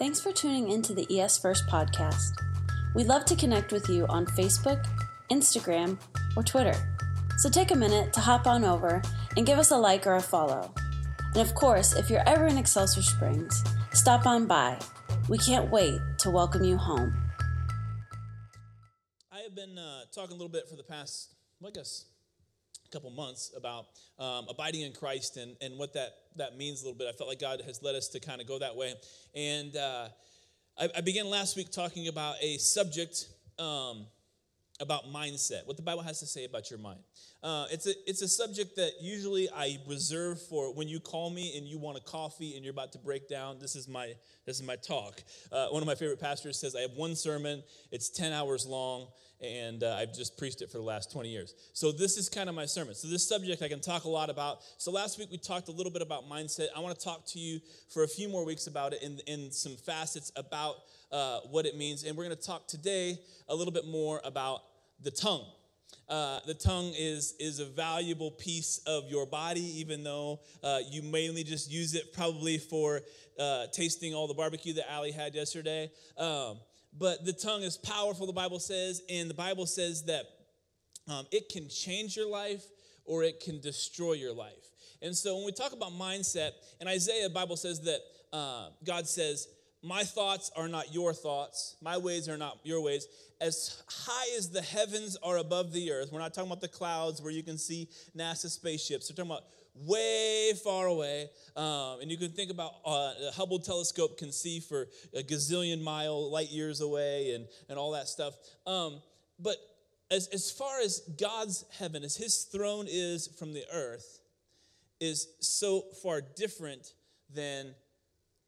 Thanks for tuning into the ES First podcast. We'd love to connect with you on Facebook, Instagram, or Twitter. So take a minute to hop on over and give us a like or a follow. And of course, if you're ever in Excelsior Springs, stop on by. We can't wait to welcome you home. I have been uh, talking a little bit for the past, guess, a couple months about um, abiding in Christ and, and what that, that means a little bit. I felt like God has led us to kind of go that way. And uh, I, I, began last week talking about a subject um, about mindset, what the Bible has to say about your mind. Uh, it's, a, it's a subject that usually I reserve for when you call me and you want a coffee and you're about to break down. This is my, this is my talk. Uh, one of my favorite pastors says, I have one sermon, it's 10 hours long, and uh, I've just preached it for the last 20 years. So this is kind of my sermon. So this subject I can talk a lot about. So last week we talked a little bit about mindset. I want to talk to you for a few more weeks about it in, in some facets about uh, what it means. And we're going to talk today a little bit more about the tongue. Uh, the tongue is, is a valuable piece of your body, even though uh, you mainly just use it probably for uh, tasting all the barbecue that Allie had yesterday. Um, but the tongue is powerful, the Bible says, and the Bible says that um, it can change your life or it can destroy your life. And so when we talk about mindset, in Isaiah, the Bible says that uh, God says, My thoughts are not your thoughts, my ways are not your ways. As high as the heavens are above the earth, we're not talking about the clouds where you can see NASA spaceships. We're talking about way far away. Um, and you can think about uh, the Hubble telescope can see for a gazillion mile light years away and, and all that stuff. Um, but as, as far as God's heaven, as his throne is from the earth, is so far different than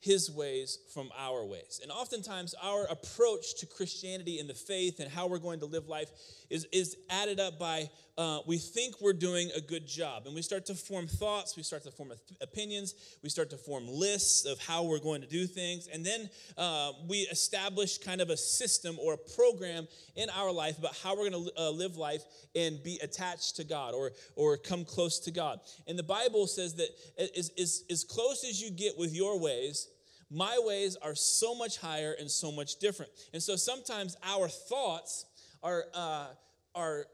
his ways from our ways. And oftentimes, our approach to Christianity and the faith and how we're going to live life is, is added up by uh, we think we're doing a good job. And we start to form thoughts, we start to form opinions, we start to form lists of how we're going to do things. And then uh, we establish kind of a system or a program in our life about how we're going to uh, live life and be attached to God or, or come close to God. And the Bible says that as, as, as close as you get with your ways, my ways are so much higher and so much different. And so sometimes our thoughts are, uh, are,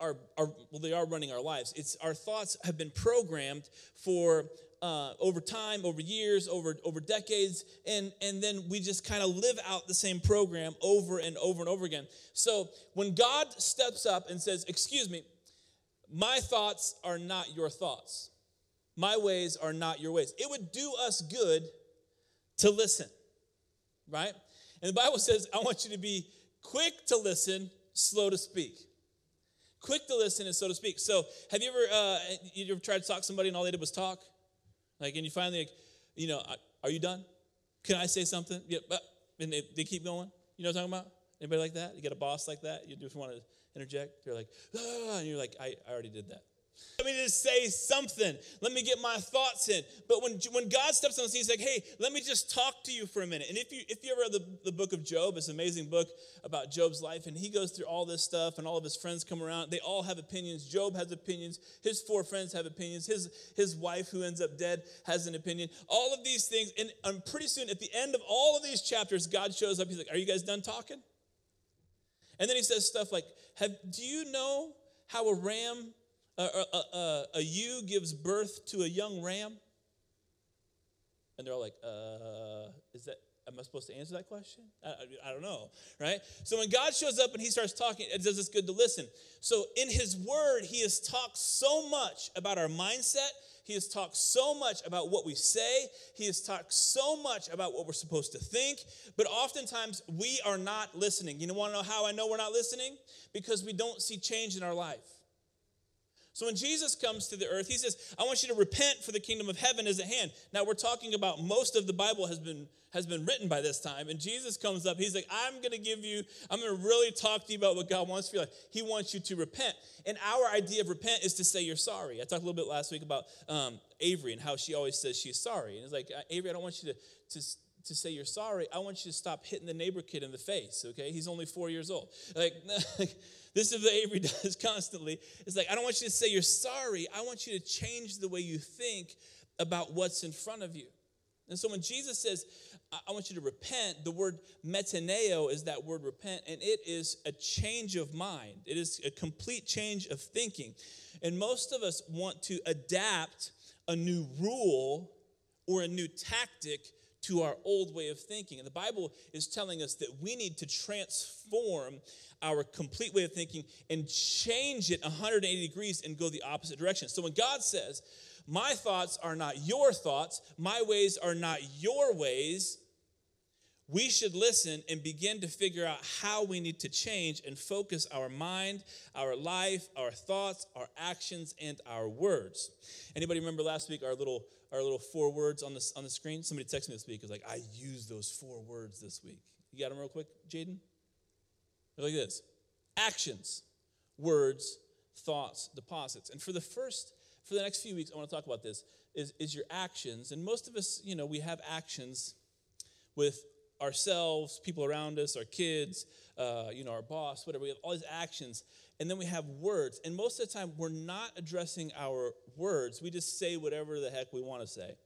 are, are, well, they are running our lives. It's our thoughts have been programmed for uh, over time, over years, over, over decades, and, and then we just kind of live out the same program over and over and over again. So when God steps up and says, Excuse me, my thoughts are not your thoughts, my ways are not your ways, it would do us good to listen, right? And the Bible says, I want you to be quick to listen, slow to speak. Quick to listen and slow to speak. So, have you ever uh, you ever tried to talk to somebody and all they did was talk? Like, and you finally, like, you know, are you done? Can I say something? Yeah, but and they, they keep going. You know what I'm talking about? Anybody like that? You get a boss like that? You just want to interject? You're like, ah, and you're like, I, I already did that. Let me just say something. Let me get my thoughts in. But when, when God steps on the scene, he's like, hey, let me just talk to you for a minute. And if you if you ever read the, the book of Job, it's an amazing book about Job's life, and he goes through all this stuff, and all of his friends come around. They all have opinions. Job has opinions. His four friends have opinions. His, his wife, who ends up dead, has an opinion. All of these things. And, and pretty soon, at the end of all of these chapters, God shows up. He's like, Are you guys done talking? And then he says stuff like, have, Do you know how a ram a, a, a, a ewe gives birth to a young ram? And they're all like, uh, is that, am I supposed to answer that question? I, I, don't know, right? So when God shows up and he starts talking, it does us good to listen. So in his word, he has talked so much about our mindset. He has talked so much about what we say. He has talked so much about what we're supposed to think. But oftentimes we are not listening. You want to know how I know we're not listening? Because we don't see change in our life. So when Jesus comes to the earth, he says, I want you to repent for the kingdom of heaven is at hand. Now we're talking about most of the Bible has been has been written by this time. And Jesus comes up, he's like, I'm gonna give you, I'm gonna really talk to you about what God wants for you. He wants you to repent. And our idea of repent is to say you're sorry. I talked a little bit last week about um, Avery and how she always says she's sorry. And it's like, Avery, I don't want you to, to to say you're sorry, I want you to stop hitting the neighbor kid in the face, okay? He's only four years old. Like, this is what Avery does constantly. It's like, I don't want you to say you're sorry. I want you to change the way you think about what's in front of you. And so when Jesus says, I want you to repent, the word metaneo is that word repent, and it is a change of mind. It is a complete change of thinking. And most of us want to adapt a new rule or a new tactic to our old way of thinking. And the Bible is telling us that we need to transform our complete way of thinking and change it 180 degrees and go the opposite direction. So when God says, My thoughts are not your thoughts, my ways are not your ways, we should listen and begin to figure out how we need to change and focus our mind, our life, our thoughts, our actions, and our words. Anybody remember last week our little our little four words on the, on the screen? Somebody texted me this week. It was like, I used those four words this week. You got them real quick, Jaden? They're like this actions, words, thoughts, deposits. And for the first, for the next few weeks, I want to talk about this, is, is your actions. And most of us, you know, we have actions with ourselves, people around us, our kids, uh, you know, our boss, whatever. We have all these actions. And then we have words. And most of the time, we're not addressing our words. We just say whatever the heck we want to say,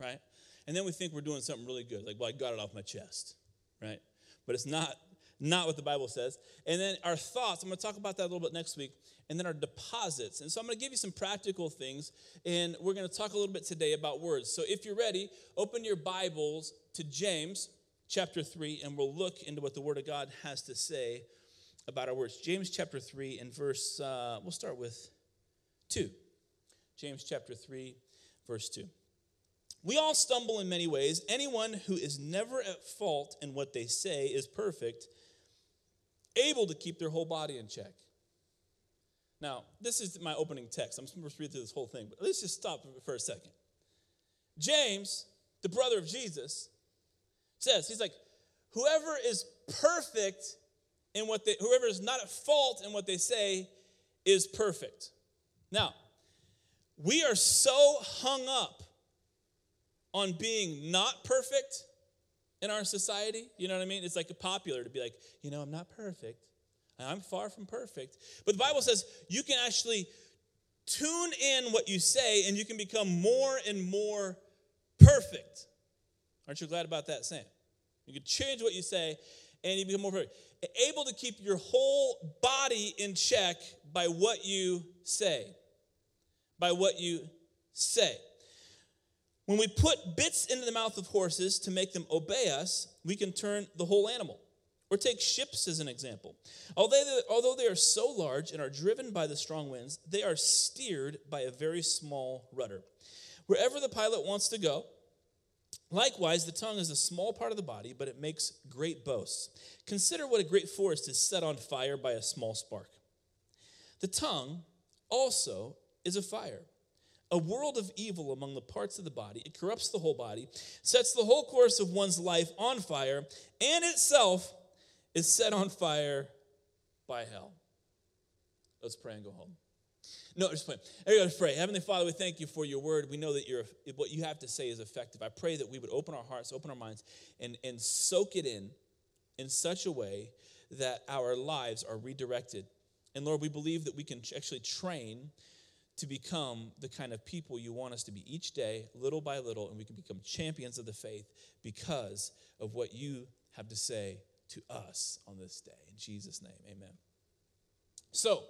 right? And then we think we're doing something really good. Like, well, I got it off my chest, right? But it's not, not what the Bible says. And then our thoughts, I'm going to talk about that a little bit next week. And then our deposits. And so I'm going to give you some practical things. And we're going to talk a little bit today about words. So if you're ready, open your Bibles to James chapter 3, and we'll look into what the Word of God has to say about our words. James chapter 3 and verse, uh, we'll start with 2. James chapter 3, verse 2. We all stumble in many ways. Anyone who is never at fault in what they say is perfect, able to keep their whole body in check. Now, this is my opening text. I'm supposed to read through this whole thing, but let's just stop for a second. James, the brother of Jesus, says, he's like, whoever is perfect in what they, whoever is not at fault in what they say is perfect. Now, we are so hung up on being not perfect in our society. You know what I mean? It's like popular to be like, you know, I'm not perfect. I'm far from perfect. But the Bible says you can actually tune in what you say and you can become more and more perfect. Aren't you glad about that Sam? You can change what you say and you become more perfect. Able to keep your whole body in check by what you say. By what you say. When we put bits into the mouth of horses to make them obey us, we can turn the whole animal. Or take ships as an example. Although they are so large and are driven by the strong winds, they are steered by a very small rudder. Wherever the pilot wants to go, Likewise, the tongue is a small part of the body, but it makes great boasts. Consider what a great forest is set on fire by a small spark. The tongue also is a fire, a world of evil among the parts of the body. It corrupts the whole body, sets the whole course of one's life on fire, and itself is set on fire by hell. Let's pray and go home. No, just pray. Everybody pray. Heavenly Father, we thank you for your word. We know that you what you have to say is effective. I pray that we would open our hearts, open our minds, and, and soak it in in such a way that our lives are redirected. And Lord, we believe that we can actually train to become the kind of people you want us to be each day, little by little, and we can become champions of the faith because of what you have to say to us on this day. In Jesus' name, amen. So,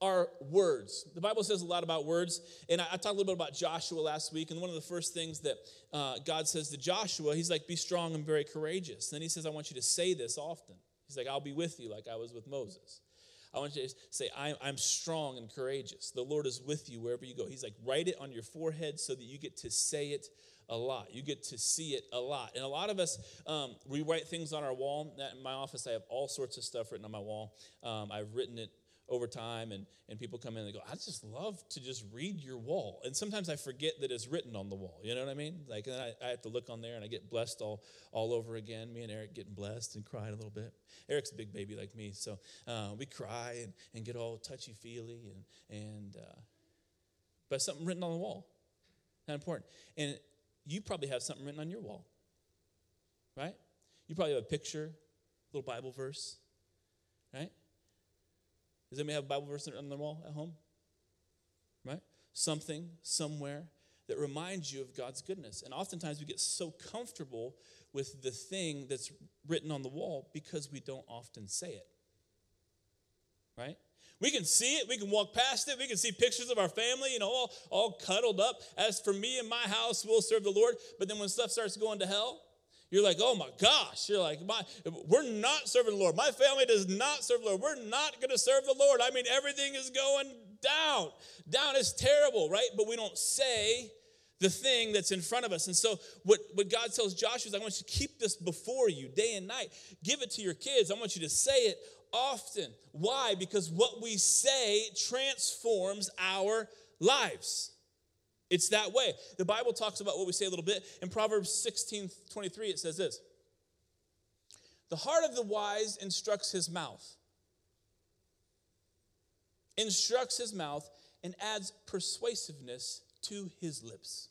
are words. The Bible says a lot about words, and I, I, talked a little bit about Joshua last week. And one of the first things that uh, God says to Joshua, He's like, "Be strong and very courageous." And then He says, "I want you to say this often." He's like, "I'll be with you, like I was with Moses." I want you to say, I'm, I'm strong and courageous. The Lord is with you wherever you go. He's like, write it on your forehead so that you get to say it a lot. You get to see it a lot. And a lot of us, um, we write things on our wall. In my office, I have all sorts of stuff written on my wall. Um, I've written it over time and, and people come in and they go i just love to just read your wall. And sometimes i forget that it's written on the wall you know what i mean? Like and I, I have to look on there and i get blessed all, all over again me and eric getting blessed and crying a little bit. Eric's a big baby like me so uh, we cry and, and get all touchy-feely and, and uh, but something written on the wall not important. And you probably have something written on your wall right? You probably have a picture little bible verse right does anybody have a Bible verse on the wall at home? Right? Something, somewhere that reminds you of God's goodness. And oftentimes we get so comfortable with the thing that's written on the wall because we don't often say it. Right? We can see it, we can walk past it, we can see pictures of our family, you know, all, all cuddled up. As for me and my house, we'll serve the Lord. But then when stuff starts going to hell, you're like, oh my gosh. You're like, my, we're not serving the Lord. My family does not serve the Lord. We're not going to serve the Lord. I mean, everything is going down. Down is terrible, right? But we don't say the thing that's in front of us. And so, what, what God tells Joshua is, I want you to keep this before you day and night. Give it to your kids. I want you to say it often. Why? Because what we say transforms our lives. It's that way. The Bible talks about what we say a little bit. In Proverbs 16 23, it says this The heart of the wise instructs his mouth, instructs his mouth, and adds persuasiveness to his lips.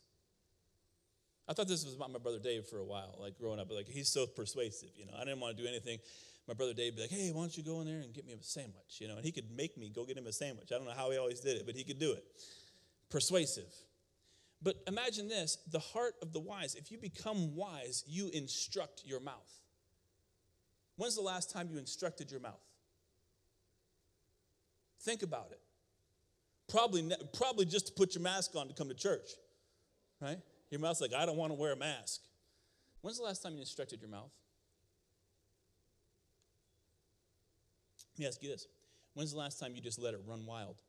I thought this was about my brother Dave for a while, like growing up. Like he's so persuasive, you know. I didn't want to do anything. My brother Dave would be like, "Hey, why don't you go in there and get me a sandwich?" You know, and he could make me go get him a sandwich. I don't know how he always did it, but he could do it. Persuasive. But imagine this: the heart of the wise. If you become wise, you instruct your mouth. When's the last time you instructed your mouth? Think about it. Probably, probably just to put your mask on to come to church, right? Your mouth's like, I don't want to wear a mask. When's the last time you instructed your mouth? Let me ask you this. When's the last time you just let it run wild?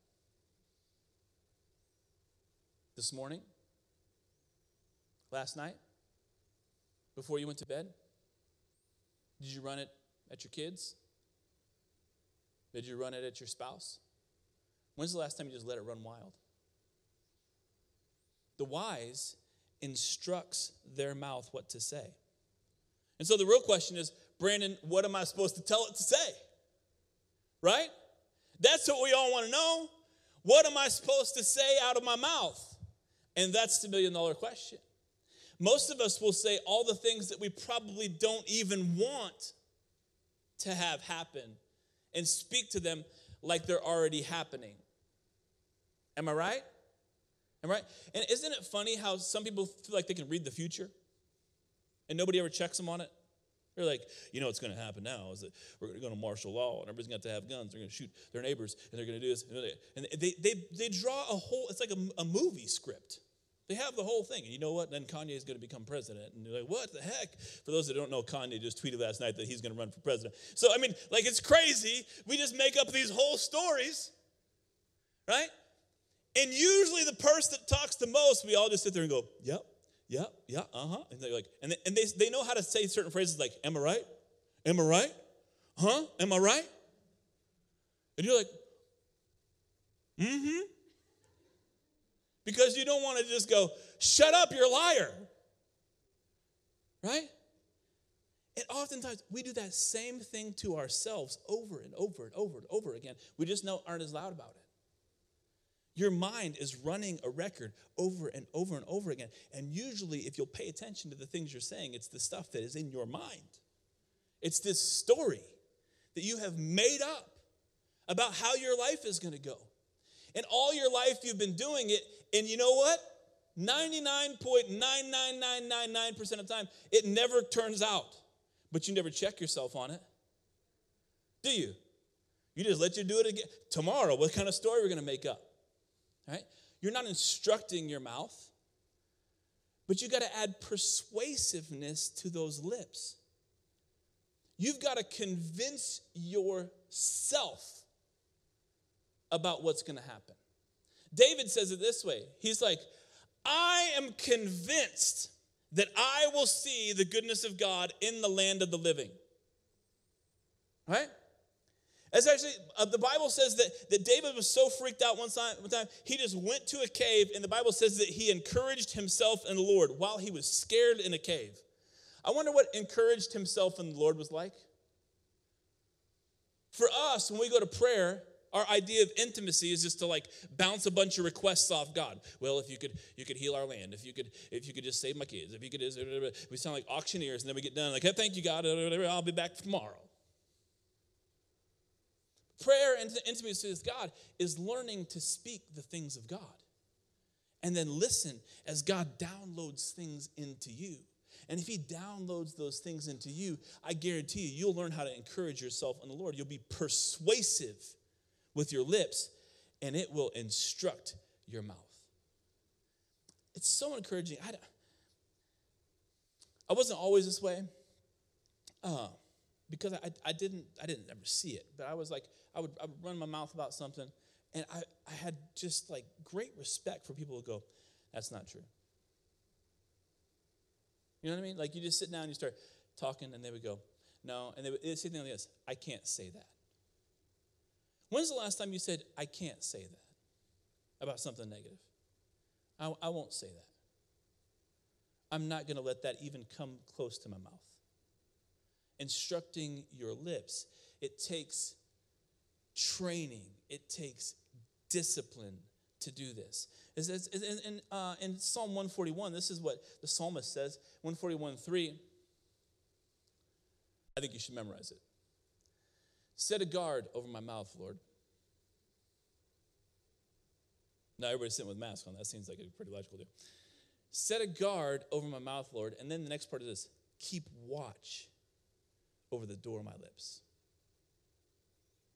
This morning? Last night? Before you went to bed? Did you run it at your kids? Did you run it at your spouse? When's the last time you just let it run wild? The wise instructs their mouth what to say. And so the real question is, Brandon, what am I supposed to tell it to say? Right? That's what we all want to know. What am I supposed to say out of my mouth? And that's the million dollar question. Most of us will say all the things that we probably don't even want to have happen and speak to them like they're already happening. Am I right? Am I right? And isn't it funny how some people feel like they can read the future and nobody ever checks them on it? They're like, you know what's going to happen now is that we're going to go to martial law and everybody's going to have to have guns. They're going to shoot their neighbors and they're going to do this. And they, they, they draw a whole, it's like a, a movie script. They have the whole thing. And you know what? Then Kanye is going to become president. And you're like, what the heck? For those that don't know, Kanye just tweeted last night that he's going to run for president. So, I mean, like, it's crazy. We just make up these whole stories, right? And usually the person that talks the most, we all just sit there and go, yep, yep, yeah, uh-huh. And they're like, and they, and they, they know how to say certain phrases like, am I right? Am I right? Huh? Am I right? And you're like, mm-hmm. Because you don't want to just go, shut up, you're a liar. Right? And oftentimes we do that same thing to ourselves over and over and over and over again. We just know aren't as loud about it. Your mind is running a record over and over and over again. And usually, if you'll pay attention to the things you're saying, it's the stuff that is in your mind. It's this story that you have made up about how your life is going to go. And all your life you've been doing it, and you know what? 99.99999% of the time, it never turns out. But you never check yourself on it. Do you? You just let you do it again. Tomorrow, what kind of story we're going to make up? right? You're not instructing your mouth, but you got to add persuasiveness to those lips. You've got to convince yourself about what's going to happen. David says it this way He's like, I am convinced that I will see the goodness of God in the land of the living. Right? As actually, uh, the Bible says that, that David was so freaked out one time, one time, he just went to a cave, and the Bible says that he encouraged himself in the Lord while he was scared in a cave. I wonder what encouraged himself in the Lord was like. For us, when we go to prayer, our idea of intimacy is just to like bounce a bunch of requests off God. Well, if you could, you could heal our land. If you could, if you could just save my kids. If you could, we sound like auctioneers, and then we get done like, hey, thank you, God. I'll be back tomorrow. Prayer and intimacy with God is learning to speak the things of God. And then listen as God downloads things into you. And if He downloads those things into you, I guarantee you, you'll learn how to encourage yourself in the Lord. You'll be persuasive with your lips, and it will instruct your mouth. It's so encouraging. I, I wasn't always this way uh, because I, I didn't I didn't ever see it, but I was like I would, I would run my mouth about something, and I, I had just like great respect for people who go, "That's not true." You know what I mean? Like you just sit down and you start talking, and they would go, "No," and they would say something like this: "I can't say that." When's the last time you said, "I can't say that" about something negative? I, I won't say that. I'm not going to let that even come close to my mouth. Instructing your lips, it takes training, it takes discipline to do this. In, in, uh, in Psalm 141, this is what the psalmist says 141 3. I think you should memorize it. Set a guard over my mouth, Lord. Now everybody's sitting with masks on. That seems like a pretty logical deal. Set a guard over my mouth, Lord. And then the next part is this keep watch over the door of my lips.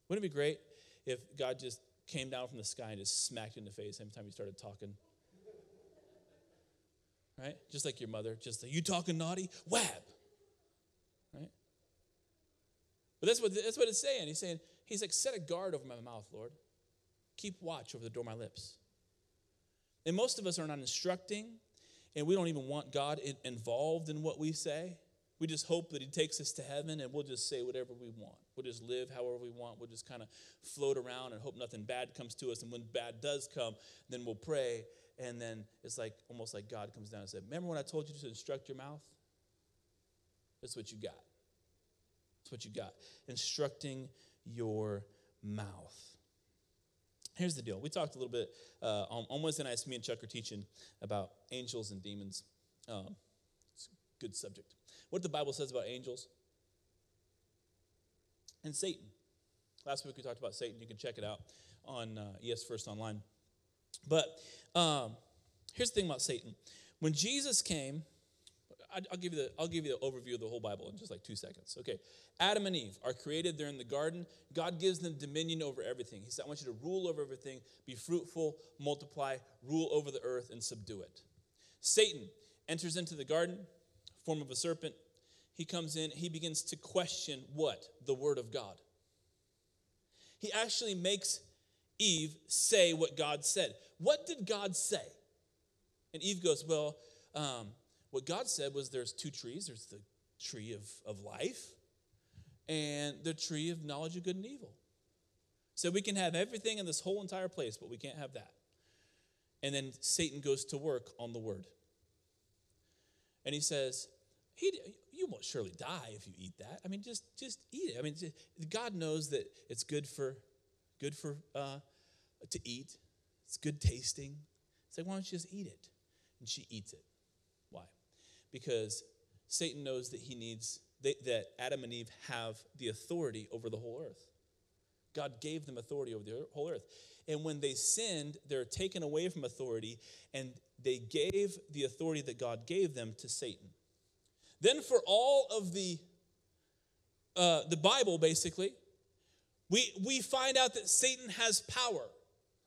Wouldn't it be great if God just came down from the sky and just smacked you in the face every time you started talking? Right? Just like your mother, just like, you talking naughty? Whab! Right? But that's what, that's what it's saying. He's saying, he's like, set a guard over my mouth, Lord. Keep watch over the door of my lips. And most of us are not instructing, and we don't even want God involved in what we say. We just hope that He takes us to heaven and we'll just say whatever we want. We'll just live however we want. We'll just kind of float around and hope nothing bad comes to us. And when bad does come, then we'll pray. And then it's like almost like God comes down and said, Remember when I told you to instruct your mouth? That's what you got. That's what you got. Instructing your mouth. Here's the deal. We talked a little bit uh, on, on, Wednesday nights. Me and Chuck are teaching about angels and demons. Um, it's a good subject. What the Bible says about angels and Satan. Last week we talked about Satan. You can check it out on uh, ES First Online. But um, here's the thing about Satan. When Jesus came, I'll give you the I'll give you the overview of the whole Bible in just like two seconds. Okay, Adam and Eve are created. They're in the garden. God gives them dominion over everything. He said, "I want you to rule over everything, be fruitful, multiply, rule over the earth, and subdue it." Satan enters into the garden, form of a serpent. He comes in. He begins to question what the Word of God. He actually makes Eve say what God said. What did God say? And Eve goes, "Well." Um, what God said was there's two trees there's the tree of, of life and the tree of knowledge of good and evil. So we can have everything in this whole entire place, but we can't have that. And then Satan goes to work on the word. And he says, he, You won't surely die if you eat that. I mean, just, just eat it. I mean, God knows that it's good for, good for uh, to eat. It's good tasting. It's like, why don't you just eat it? And she eats it because Satan knows that he needs that Adam and Eve have the authority over the whole earth. God gave them authority over the whole earth. And when they sinned, they're taken away from authority and they gave the authority that God gave them to Satan. Then for all of the uh, the Bible, basically, we, we find out that Satan has power.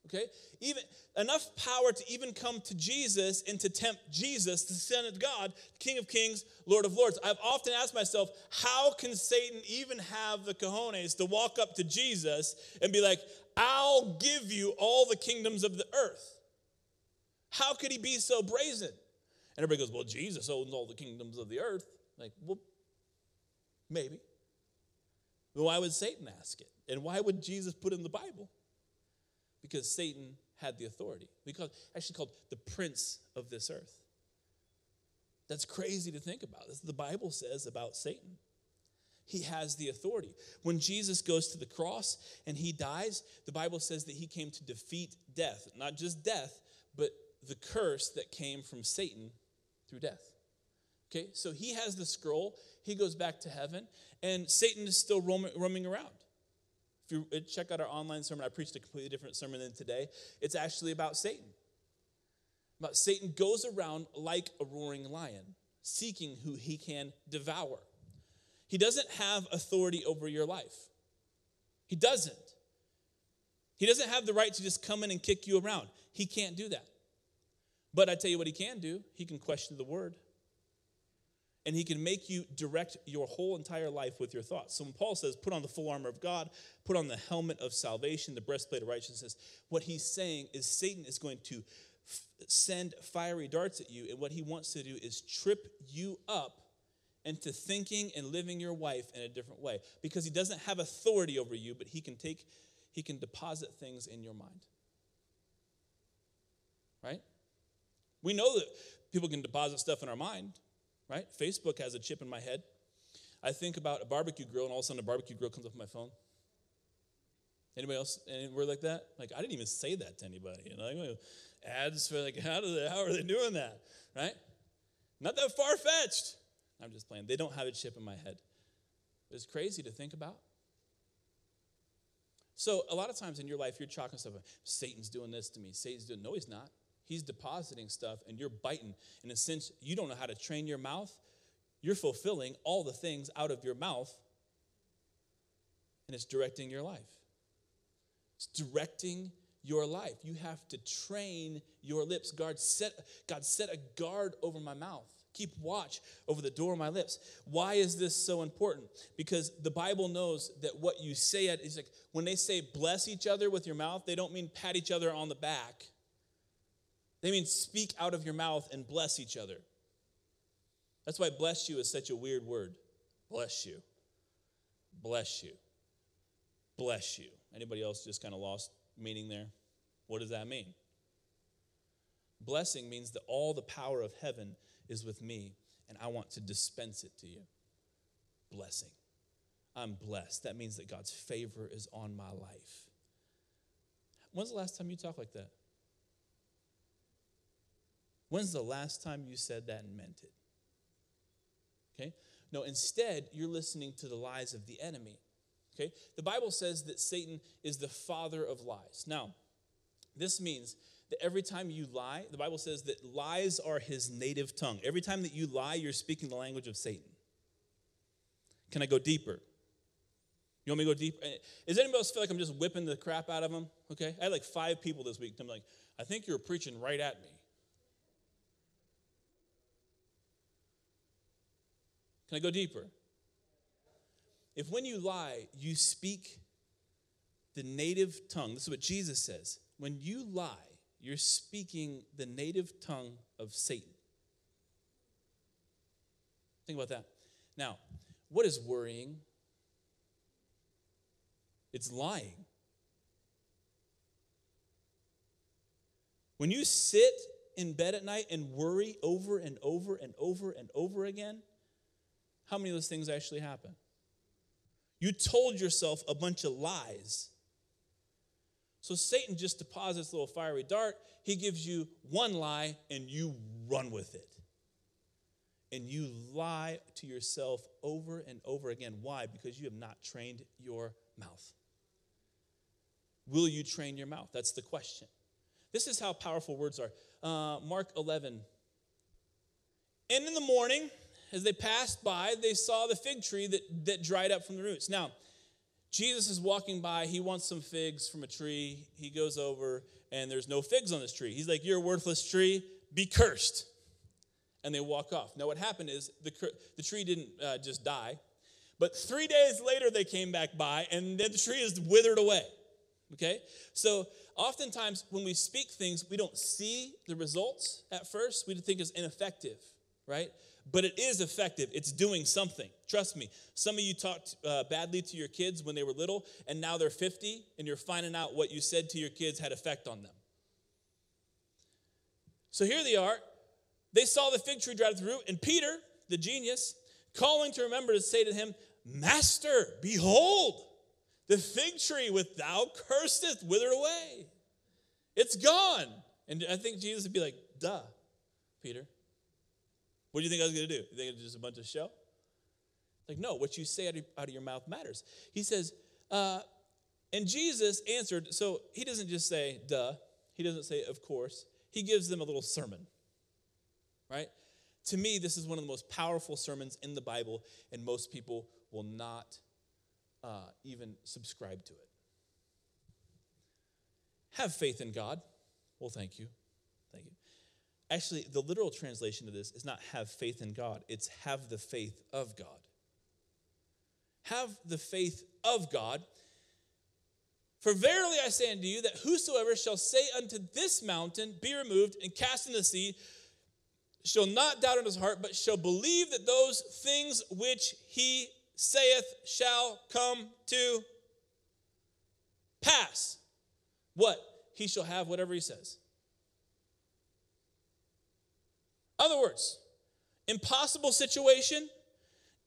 Okay? Even enough power to even come to Jesus and to tempt Jesus, the Son of God, King of Kings, Lord of Lords. I've often asked myself, how can Satan even have the cojones to walk up to Jesus and be like, I'll give you all the kingdoms of the earth? How could he be so brazen? And everybody goes, Well, Jesus owns all the kingdoms of the earth. Like, well, maybe. But why would Satan ask it? And why would Jesus put in the Bible? Because Satan had the authority. We call actually called the prince of this earth. That's crazy to think about. This the Bible says about Satan. He has the authority. When Jesus goes to the cross and he dies, the Bible says that he came to defeat death. Not just death, but the curse that came from Satan through death. Okay, so he has the scroll, he goes back to heaven, and Satan is still roaming around. If you uh, check out our online sermon, I preached a completely different sermon than today. It's actually about Satan. But Satan goes around like a roaring lion, seeking who he can devour. He doesn't have authority over your life. He doesn't. He doesn't have the right to just come in and kick you around. He can't do that. But I tell you what he can do he can question the word. And he can make you direct your whole entire life with your thoughts. So when Paul says, put on the full armor of God, put on the helmet of salvation, the breastplate of righteousness, what he's saying is Satan is going to f- send fiery darts at you. And what he wants to do is trip you up into thinking and living your life in a different way because he doesn't have authority over you, but he can take, he can deposit things in your mind. Right? We know that people can deposit stuff in our mind, right? Facebook has a chip in my head. I think about a barbecue grill, and all of a sudden a barbecue grill comes up on my phone. Anybody else? Any word like that? Like I didn't even say that to anybody. You know, ads for like how do they, how are they doing that? Right? Not that far fetched. I'm just playing. They don't have a chip in my head. It's crazy to think about. So a lot of times in your life, you're chalking stuff. Up. Satan's doing this to me. Satan's doing. No, he's not. He's depositing stuff, and you're biting. In a sense, you don't know how to train your mouth. You're fulfilling all the things out of your mouth, and it's directing your life. It's directing your life. You have to train your lips. God set, God set a guard over my mouth. Keep watch over the door of my lips. Why is this so important? Because the Bible knows that what you say at is like when they say bless each other with your mouth, they don't mean pat each other on the back. They mean speak out of your mouth and bless each other. That's why bless you is such a weird word. Bless you. Bless you. Bless you. Anybody else just kind of lost meaning there? What does that mean? Blessing means that all the power of heaven is with me, and I want to dispense it to you. Blessing. I'm blessed. That means that God's favor is on my life. When's the last time you talked like that? When's the last time you said that and meant it? Okay? No, instead, you're listening to the lies of the enemy. Okay? The Bible says that Satan is the father of lies. Now, this means that every time you lie, the Bible says that lies are his native tongue. Every time that you lie, you're speaking the language of Satan. Can I go deeper? You want me to go deeper? Eh, does anybody else feel like I'm just whipping the crap out of them? Okay? I had like five people this week. I'm like, I think you're preaching right at me. Can I go deeper? If when you lie, you speak the native tongue, this is what Jesus says. When you lie, you're speaking the native tongue of Satan. Think about that. Now, what is worrying? It's lying. When you sit in bed at night and worry over and over and over and over again, how many of those things actually happen? You told yourself a bunch of lies so Satan just deposits a little fiery dart. He gives you one lie and you run with it. And you lie to yourself over and over again. Why? Because you have not trained your mouth. Will you train your mouth? That's the question. This is how powerful words are. Uh, Mark 11. And in the morning, as they passed by, they saw the fig tree that, that dried up from the roots. Now, Jesus is walking by. He wants some figs from a tree. He goes over, and there's no figs on this tree. He's like, You're a worthless tree. Be cursed. And they walk off. Now, what happened is the, the tree didn't uh, just die, but three days later they came back by, and then the tree is withered away. Okay? So, oftentimes when we speak things, we don't see the results at first. We think it's ineffective, right? But it is effective. It's doing something. Trust me. Some of you talked uh, badly to your kids when they were little, and now they're 50, and you're finding out what you said to your kids had effect on them. So here they are. They saw the fig tree the root, and Peter, the genius, calling to remember to say to him, Master, behold, the fig tree which thou cursedst withered away. It's gone. And I think Jesus would be like, duh, Peter. What do you think I was going to do? You think it's just a bunch of show? Like, no, what you say out of, your mouth matters. He says, uh, and Jesus answered, so he doesn't just say, duh. He doesn't say, of course. he gives them a little sermon, right? To me, this is one of the most powerful sermons in the Bible, and most people will not uh, even subscribe to it. Have faith in God. Well. Thank you. Actually, the literal translation of this is not have faith in God, it's have the faith of God. Have the faith of God. For verily I say unto you that whosoever shall say unto this mountain, Be removed and cast in the sea, shall not doubt in his heart, but shall believe that those things which he saith shall come to pass. What? He shall have whatever he says. Other words, impossible situation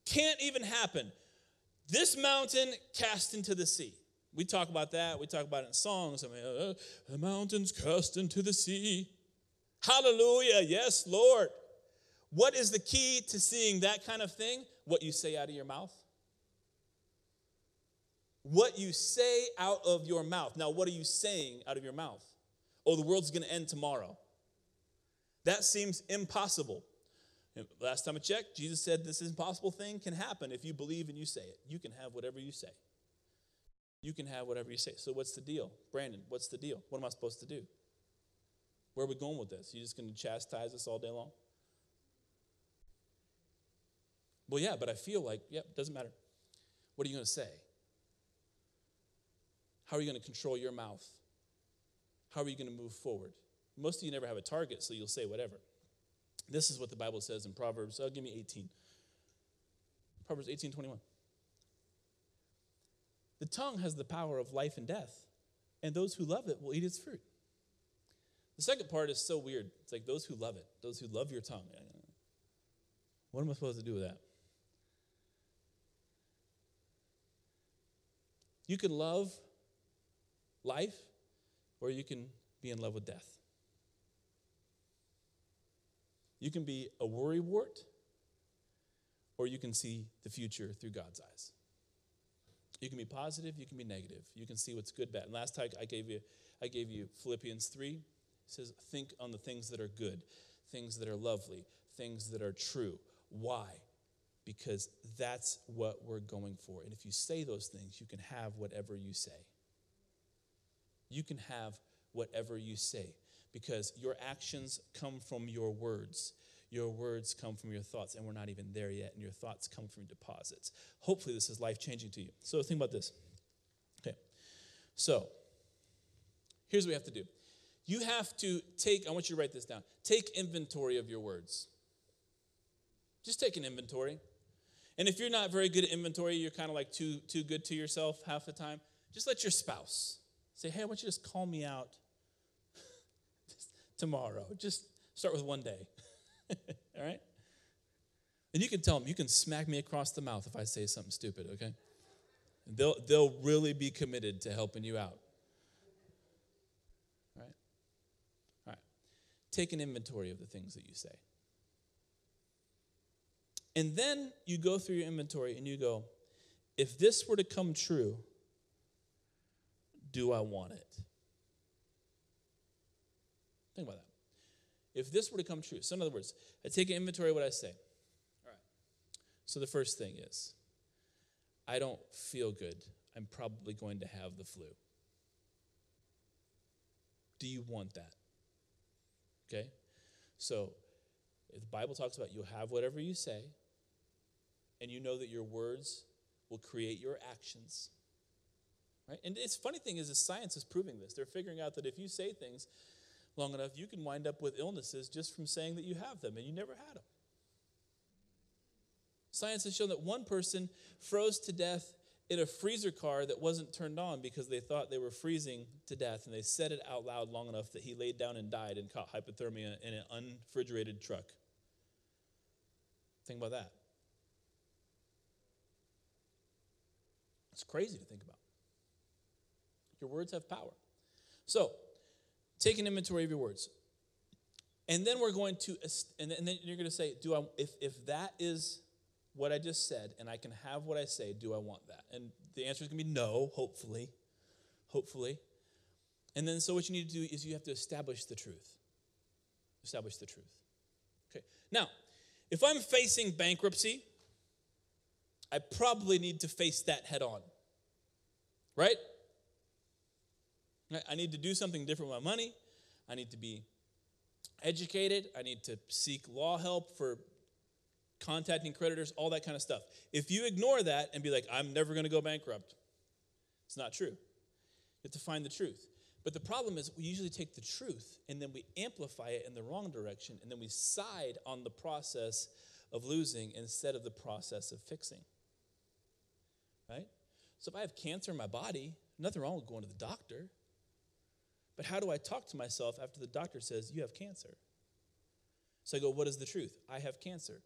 can't even happen. This mountain cast into the sea. We talk about that. We talk about it in songs. I mean, uh, the mountains cast into the sea. Hallelujah. Yes, Lord. What is the key to seeing that kind of thing? What you say out of your mouth. What you say out of your mouth. Now, what are you saying out of your mouth? Oh, the world's going to end tomorrow. That seems impossible. Last time I checked, Jesus said this impossible thing can happen if you believe and you say it. You can have whatever you say. You can have whatever you say. So, what's the deal? Brandon, what's the deal? What am I supposed to do? Where are we going with this? You just going to chastise us all day long? Well, yeah, but I feel like, yep, yeah, doesn't matter. What are you going to say? How are you going to control your mouth? How are you going to move forward? Most of you never have a target, so you'll say whatever. This is what the Bible says in Proverbs. Oh, give me 18. Proverbs 18 21. The tongue has the power of life and death, and those who love it will eat its fruit. The second part is so weird. It's like those who love it, those who love your tongue. What am I supposed to do with that? You can love life, or you can be in love with death. You can be a worrywart, or you can see the future through God's eyes. You can be positive, you can be negative. You can see what's good, bad. And last time I gave you, I gave you Philippians 3. It says, think on the things that are good, things that are lovely, things that are true. Why? Because that's what we're going for. And if you say those things, you can have whatever you say. You can have whatever you say because your actions come from your words. Your words come from your thoughts, and we're not even there yet, and your thoughts come from deposits. Hopefully, this is life changing to you. So, think about this. Okay. So, here's what we have to do you have to take, I want you to write this down, take inventory of your words. Just take an inventory. And if you're not very good at inventory, you're kind of like too, too good to yourself half the time, just let your spouse say, hey, I want you to just call me out tomorrow. Just start with one day. All right? And you can tell them, you can smack me across the mouth if I say something stupid, okay? They'll, they'll really be committed to helping you out. All right? All right. Take an inventory of the things that you say. And then you go through your inventory and you go, if this were to come true, do I want it? Think about that. If this were to come true, so in other words, I take an inventory of what I say. All right. So the first thing is, I don't feel good. I'm probably going to have the flu. Do you want that? Okay? So, if the Bible talks about you'll have whatever you say, and you know that your words will create your actions. Right? And it's funny thing is, the science is proving this. They're figuring out that if you say things long enough, you can wind up with illnesses just from saying that you have them and you never had them. Science has shown that one person froze to death in a freezer car that wasn't turned on because they thought they were freezing to death and they said it out loud long enough that he laid down and died and caught hypothermia in an unrefrigerated truck. Think about that. It's crazy to think about. Your words have power. So, Take an inventory of your words. And then we're going to, and then you're going to say, do I, if, if that is what I just said and I can have what I say, do I want that? And the answer is going to be no, hopefully. Hopefully. And then, so what you need to do is you have to establish the truth. establish the truth. Okay. Now, if I'm facing bankruptcy, I probably need to face that head on. Right? I need to do something different with my money. I need to be educated. I need to seek law help for contacting creditors, all that kind of stuff. If you ignore that and be like, I'm never going to go bankrupt, it's not true. You have to find the truth. But the problem is, we usually take the truth and then we amplify it in the wrong direction, and then we side on the process of losing instead of the process of fixing. Right? So if I have cancer in my body, nothing wrong with going to the doctor. But how do I talk to myself after the doctor says, You have cancer? So I go, What is the truth? I have cancer.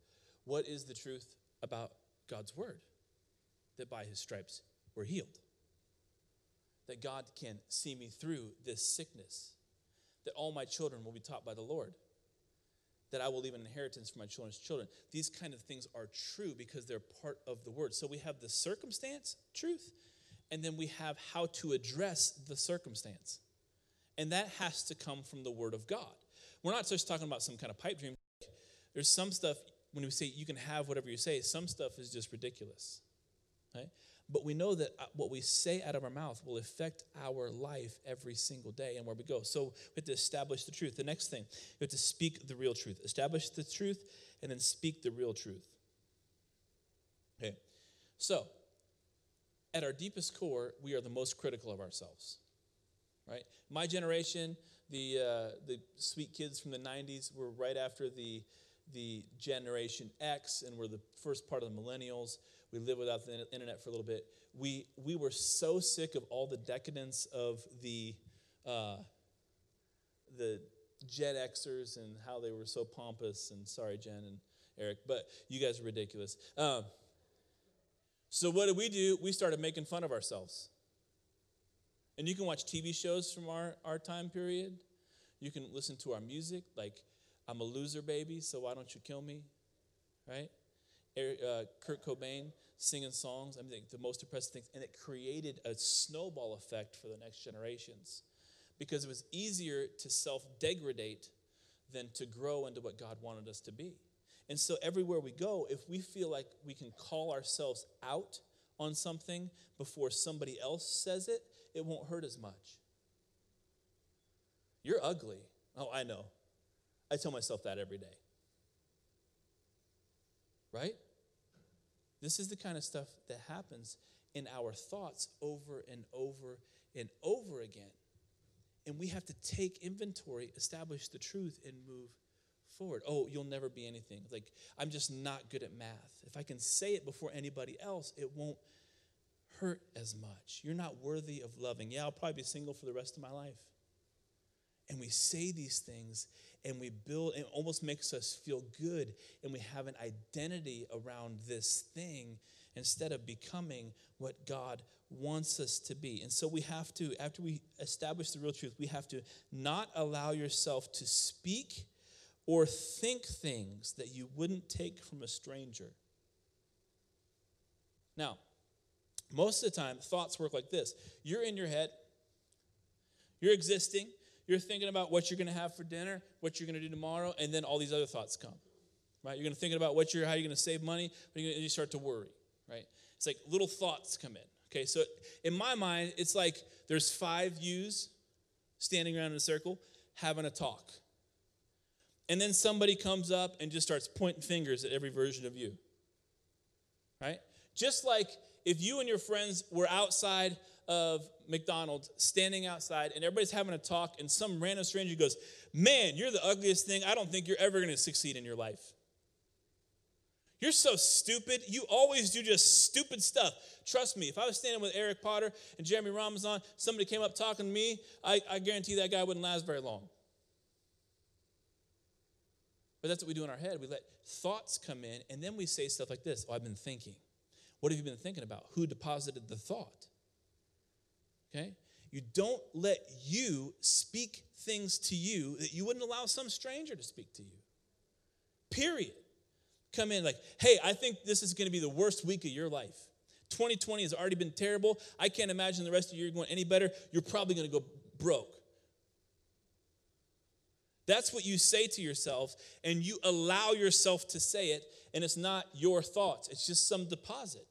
What is the truth about God's word? That by his stripes we're healed. That God can see me through this sickness. That all my children will be taught by the Lord. That I will leave an inheritance for my children's children. These kind of things are true because they're part of the word. So we have the circumstance, truth, and then we have how to address the circumstance. And that has to come from the Word of God. We're not just talking about some kind of pipe dream. There's some stuff, when we say you can have whatever you say, some stuff is just ridiculous. Right? But we know that uh, what we say out of our mouth will affect our life every single day and where we go. So we have to establish the truth. The next thing, we have to speak the real truth. Establish the truth and then speak the real truth. Okay. So, at our deepest core, we are the most critical of ourselves right? My generation, the, uh, the sweet kids from the 90s were right after the, the Generation X, and we're the first part of the millennials. We lived without the internet for a little bit. We, we were so sick of all the decadence of the, uh, the Gen Xers and how they were so pompous. And sorry, Jen and Eric, but you guys are ridiculous. Um, so what did we do? We started making fun of ourselves. And you can watch TV shows from our, our time period. You can listen to our music, like I'm a loser baby, so why don't you kill me? Right? Uh, Kurt Cobain singing songs, I mean, the most depressing things. And it created a snowball effect for the next generations because it was easier to self degradate than to grow into what God wanted us to be. And so, everywhere we go, if we feel like we can call ourselves out on something before somebody else says it, it won't hurt as much. You're ugly. Oh, I know. I tell myself that every day. Right? This is the kind of stuff that happens in our thoughts over and over and over again. And we have to take inventory, establish the truth, and move forward. Oh, you'll never be anything. Like, I'm just not good at math. If I can say it before anybody else, it won't hurt as much. You're not worthy of loving. Yeah, I'll probably be single for the rest of my life. And we say these things and we build, it almost makes us feel good, and we have an identity around this thing instead of becoming what God wants us to be. And so we have to, after we establish the real truth, we have to not allow yourself to speak or think things that you wouldn't take from a stranger. Now, most of the time, thoughts work like this you're in your head, you're existing, you're thinking about what you're going to have for dinner, what you're going to do tomorrow, and then all these other thoughts come. Right? You're going to think about what you're, how you're going to save money, but you start to worry. Right? It's like little thoughts come in. Okay, so in my mind, it's like there's five yous standing around in a circle having a talk. And then somebody comes up and just starts pointing fingers at every version of you. Right? Just like if you and your friends were outside of McDonald's, standing outside, and everybody's having a talk, and some random stranger goes, Man, you're the ugliest thing. I don't think you're ever going to succeed in your life. You're so stupid. You always do just stupid stuff. Trust me, if I was standing with Eric Potter and Jeremy Ramazan, somebody came up talking to me, I, I guarantee that guy wouldn't last very long. But that's what we do in our head. We let thoughts come in, and then we say stuff like this Oh, I've been thinking. What have you been thinking about? Who deposited the thought? Okay? You don't let you speak things to you that you wouldn't allow some stranger to speak to you. Period. Come in like, hey, I think this is going to be the worst week of your life. 2020 has already been terrible. I can't imagine the rest of the year going any better. You're probably going to go broke. That's what you say to yourself, and you allow yourself to say it, and it's not your thoughts, it's just some deposit.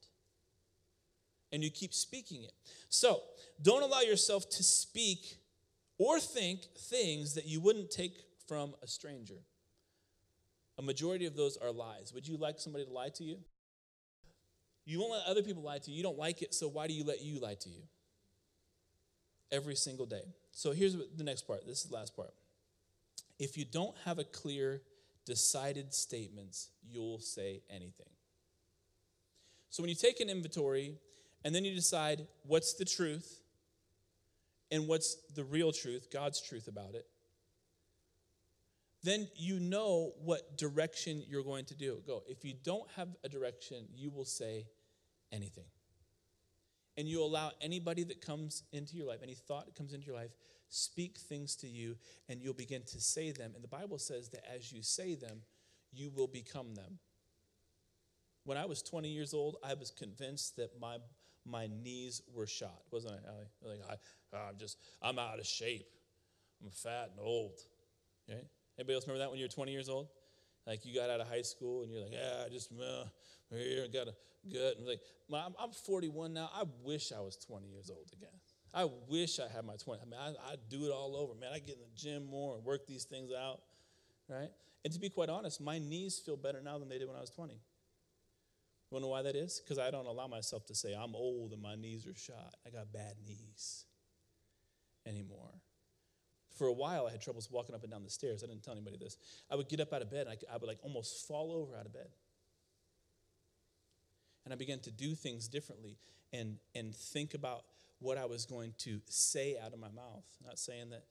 And you keep speaking it. So, don't allow yourself to speak or think things that you wouldn't take from a stranger. A majority of those are lies. Would you like somebody to lie to you? You won't let other people lie to you. You don't like it, so why do you let you lie to you? Every single day. So here's the next part. This is the last part. If you don't have a clear, decided statements, you'll say anything. So when you take an inventory and then you decide what's the truth and what's the real truth, God's truth about it, then you know what direction you're going to do. Go. If you don't have a direction, you will say anything. And you allow anybody that comes into your life, any thought that comes into your life, speak things to you, and you'll begin to say them. And the Bible says that as you say them, you will become them. When I was 20 years old, I was convinced that my my knees were shot, wasn't I, Allie? Like I, I'm just, I'm out of shape. I'm fat and old. Okay? Anybody else remember that when you were 20 years old? Like you got out of high school and you're like, yeah, I just uh, here got a gut. And like, I'm, I'm 41 now. I wish I was 20 years old again. I wish I had my 20. I mean, I, I do it all over, man. I get in the gym more and work these things out, right? And to be quite honest, my knees feel better now than they did when I was 20. You know why that is? Because I don't allow myself to say I'm old and my knees are shot. I got bad knees anymore for a while, I had troubles walking up and down the stairs. I didn't tell anybody this. I would get up out of bed, and I, I would like almost fall over out of bed. And I began to do things differently and, and think about what I was going to say out of my mouth. Not saying that,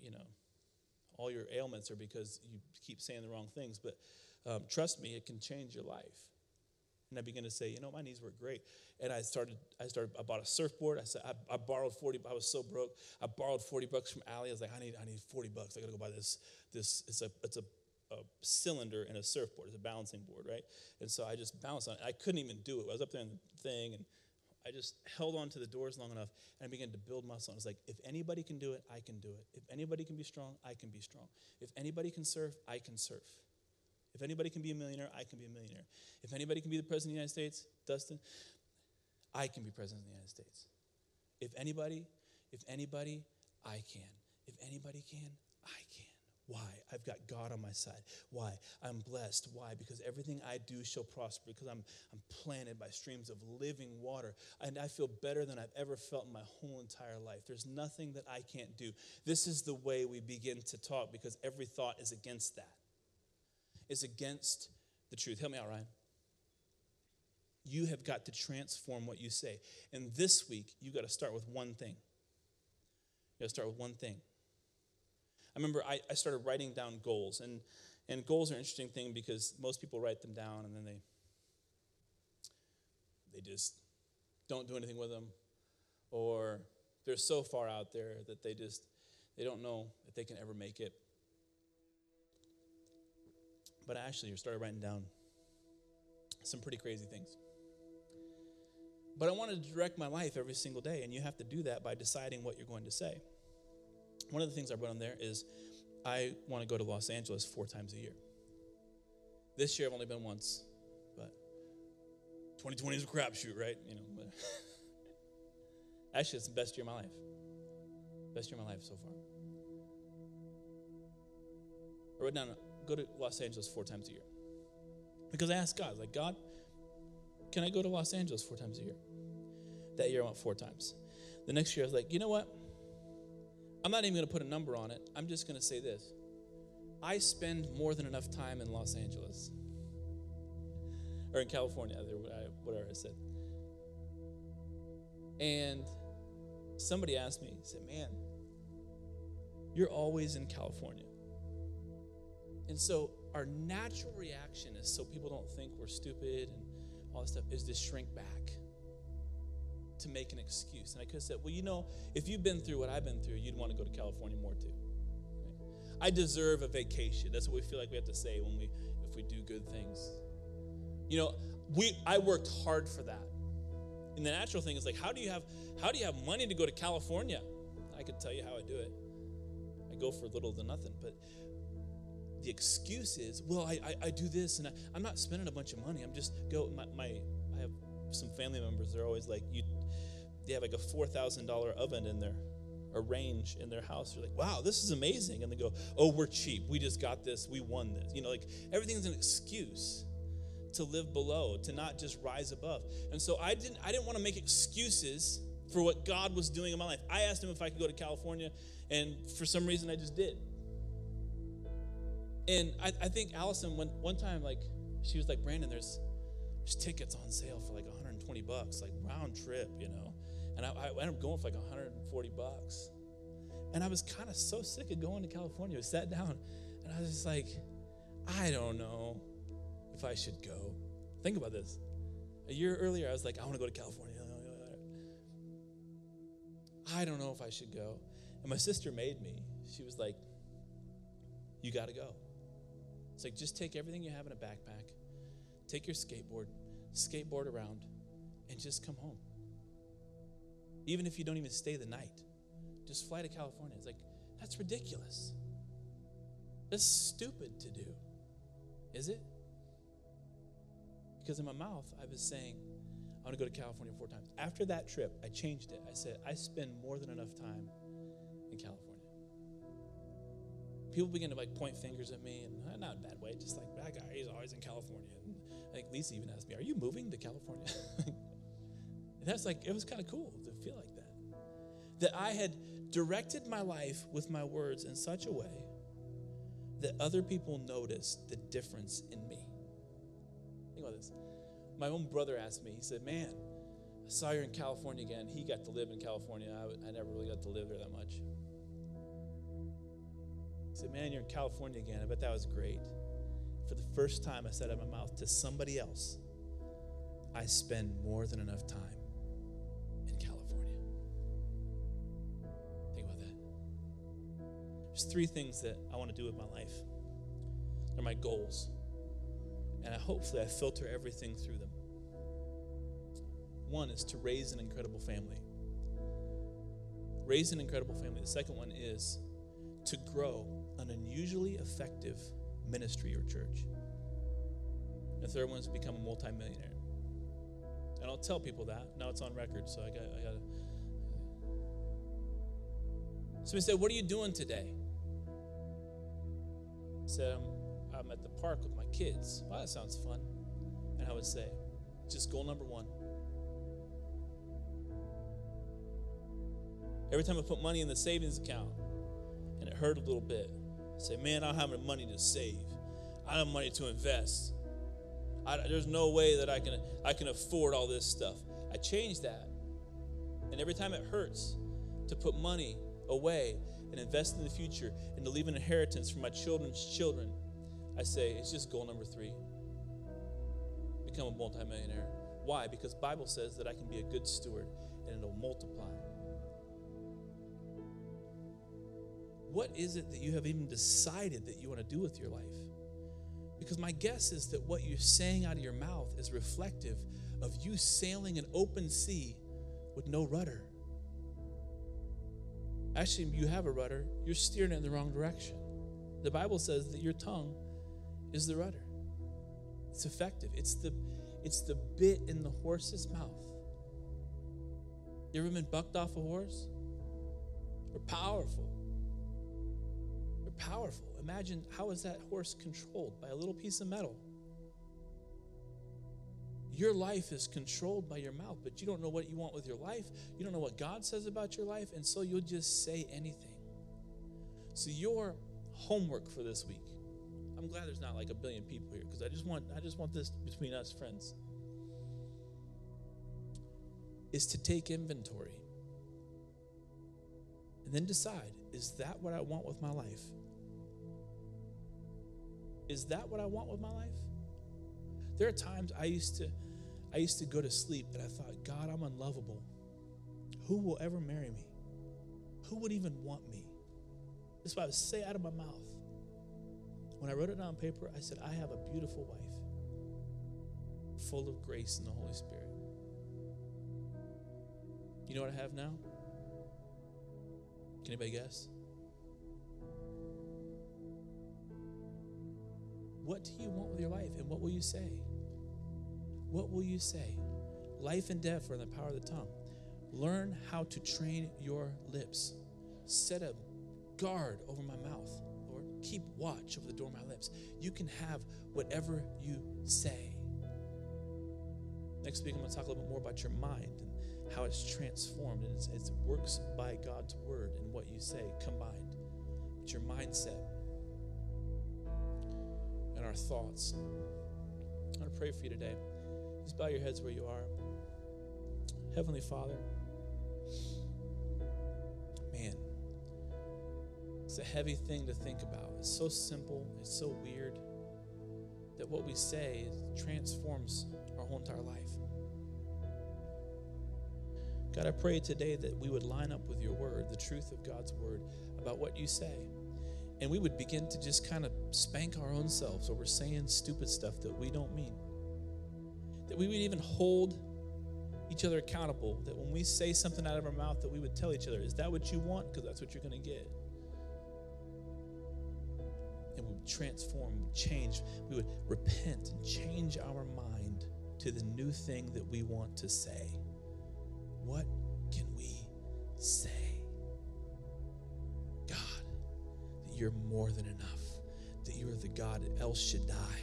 you know, all your ailments are because you keep saying the wrong things, but um, trust me, it can change your life. And I began to say, you know, my knees were great. And I started, I started, I bought a surfboard. I said, I, I borrowed 40, I was so broke. I borrowed 40 bucks from Allie. I was like, I need, I need 40 bucks. I gotta go buy this, this, it's a, it's a, a cylinder and a surfboard. It's a balancing board, right? And so I just bounced on it. I couldn't even do it. I was up there in the thing and I just held on to the doors long enough and I began to build muscle. I was like, if anybody can do it, I can do it. If anybody can be strong, I can be strong. If anybody can surf, I can surf. If anybody can be a millionaire, I can be a millionaire. If anybody can be the president of the United States, Dustin, I can be president of the United States. If anybody, if anybody, I can. If anybody can, I can. Why? I've got God on my side. Why? I'm blessed. Why? Because everything I do shall prosper, because I'm, I'm planted by streams of living water. And I feel better than I've ever felt in my whole entire life. There's nothing that I can't do. This is the way we begin to talk, because every thought is against that is against the truth. Help me out, Ryan. You have got to transform what you say. And this week, you got to start with one thing. You got to start with one thing. I remember I, I started writing down goals, and, and goals are an interesting thing because most people write them down and then they they just don't do anything with them, or they're so far out there that they just they don't know if they can ever make it. But actually, I started writing down some pretty crazy things. But I wanted to direct my life every single day, and you have to do that by deciding what you're going to say. One of the things I wrote on there is I want to go to Los Angeles four times a year. This year I've only been once, but 2020 is a crapshoot, right? You know, actually, it's the best year of my life. Best year of my life so far. I wrote down go to Los Angeles four times a year. Because I asked God, like, God, can I go to Los Angeles four times a year? That year I went four times. The next year I was like, you know what? I'm not even going to put a number on it. I'm just going to say this. I spend more than enough time in Los Angeles or in California, whatever I said. And somebody asked me, said, Man, you're always in California. And so our natural reaction is so people don't think we're stupid and all this stuff is to shrink back to make an excuse. And I could have said, well, you know, if you've been through what I've been through, you'd want to go to California more too. I deserve a vacation. That's what we feel like we have to say when we if we do good things. You know, we I worked hard for that. And the natural thing is like, how do you have how do you have money to go to California? I could tell you how I do it. I go for little to nothing. But the excuse is, well, I, I, I do this and I, am not spending a bunch of money. I'm just go. My, my I have some family members. They're always like, you. They have like a four thousand dollar oven in their a range in their house. They're like, wow, this is amazing. And they go, oh, we're cheap. We just got this. We won this. You know, like everything's an excuse to live below, to not just rise above. And so I didn't. I didn't want to make excuses for what God was doing in my life. I asked him if I could go to California, and for some reason I just did. And I, I think Allison went one time, like, she was like, Brandon, there's, there's tickets on sale for like 120 bucks, like round trip, you know. And I, I ended up going for like 140 bucks. And I was kind of so sick of going to California. I sat down and I was just like, I don't know if I should go. Think about this. A year earlier, I was like, I want to go to California. I don't know if I should go. And my sister made me. She was like, You got to go. It's like, just take everything you have in a backpack, take your skateboard, skateboard around, and just come home. Even if you don't even stay the night, just fly to California. It's like, that's ridiculous. That's stupid to do. Is it? Because in my mouth, I was saying, I want to go to California four times. After that trip, I changed it. I said, I spend more than enough time in California. People begin to like point fingers at me, and not in a bad way, just like that guy, he's always in California. And like Lisa even asked me, Are you moving to California? and that's like, it was kind of cool to feel like that. That I had directed my life with my words in such a way that other people noticed the difference in me. Think about this my own brother asked me, he said, Man, I saw you in California again. He got to live in California. I, I never really got to live there that much. He said, Man, you're in California again. I bet that was great. For the first time, I said out of my mouth to somebody else, I spend more than enough time in California. Think about that. There's three things that I want to do with my life. They're my goals. And I, hopefully I filter everything through them. One is to raise an incredible family. Raise an incredible family. The second one is to grow an unusually effective ministry or church. The third one is become a multimillionaire. And I'll tell people that. Now it's on record, so I got I gotta Somebody said, What are you doing today? I said, I'm, I'm at the park with my kids. Well, that sounds fun. And I would say, just goal number one Every time I put money in the savings account and it hurt a little bit, say, man, I don't have money to save. I don't have money to invest. I, there's no way that I can, I can afford all this stuff. I change that. And every time it hurts to put money away and invest in the future and to leave an inheritance for my children's children, I say, it's just goal number three. Become a multimillionaire. Why? Because Bible says that I can be a good steward and it'll multiply. What is it that you have even decided that you want to do with your life? Because my guess is that what you're saying out of your mouth is reflective of you sailing an open sea with no rudder. Actually, you have a rudder, you're steering it in the wrong direction. The Bible says that your tongue is the rudder. It's effective. It's the it's the bit in the horse's mouth. You ever been bucked off a horse? They're powerful powerful. Imagine how is that horse controlled? By a little piece of metal. Your life is controlled by your mouth, but you don't know what you want with your life. You don't know what God says about your life, and so you'll just say anything. So your homework for this week. I'm glad there's not like a billion people here because I just want I just want this between us friends. Is to take inventory and then decide is that what I want with my life? Is that what I want with my life? There are times I used to I used to go to sleep and I thought, God, I'm unlovable. Who will ever marry me? Who would even want me? This is what I would say out of my mouth. When I wrote it down on paper, I said, I have a beautiful wife, full of grace and the Holy Spirit. You know what I have now? Can anybody guess? What do you want with your life? And what will you say? What will you say? Life and death are in the power of the tongue. Learn how to train your lips. Set a guard over my mouth, Lord. Keep watch over the door of my lips. You can have whatever you say. Next week, I'm going to talk a little bit more about your mind and how it's transformed. And it's, it works by God's word and what you say combined. But your mindset and our thoughts. I want to pray for you today. Just bow your heads where you are. Heavenly Father, man, it's a heavy thing to think about. It's so simple, it's so weird that what we say transforms our whole entire life. God, I pray today that we would line up with your word, the truth of God's word about what you say. And we would begin to just kind of spank our own selves over saying stupid stuff that we don't mean. That we would even hold each other accountable. That when we say something out of our mouth, that we would tell each other, is that what you want? Because that's what you're going to get. And we would transform, change. We would repent and change our mind to the new thing that we want to say. What can we say? You're more than enough, that you are the God El Shaddai,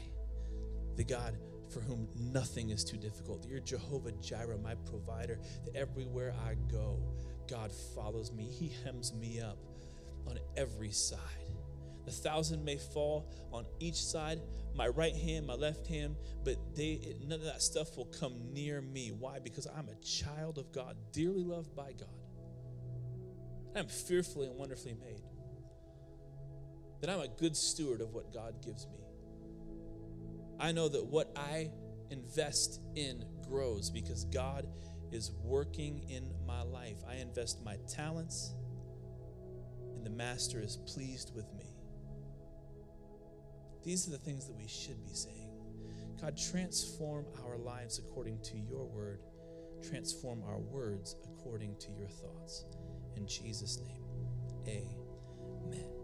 the God for whom nothing is too difficult. You're Jehovah Jireh, my provider, that everywhere I go, God follows me. He hems me up on every side. The thousand may fall on each side, my right hand, my left hand, but they none of that stuff will come near me. Why? Because I'm a child of God, dearly loved by God. I'm fearfully and wonderfully made. That I'm a good steward of what God gives me. I know that what I invest in grows because God is working in my life. I invest my talents, and the Master is pleased with me. These are the things that we should be saying. God, transform our lives according to your word, transform our words according to your thoughts. In Jesus' name, amen.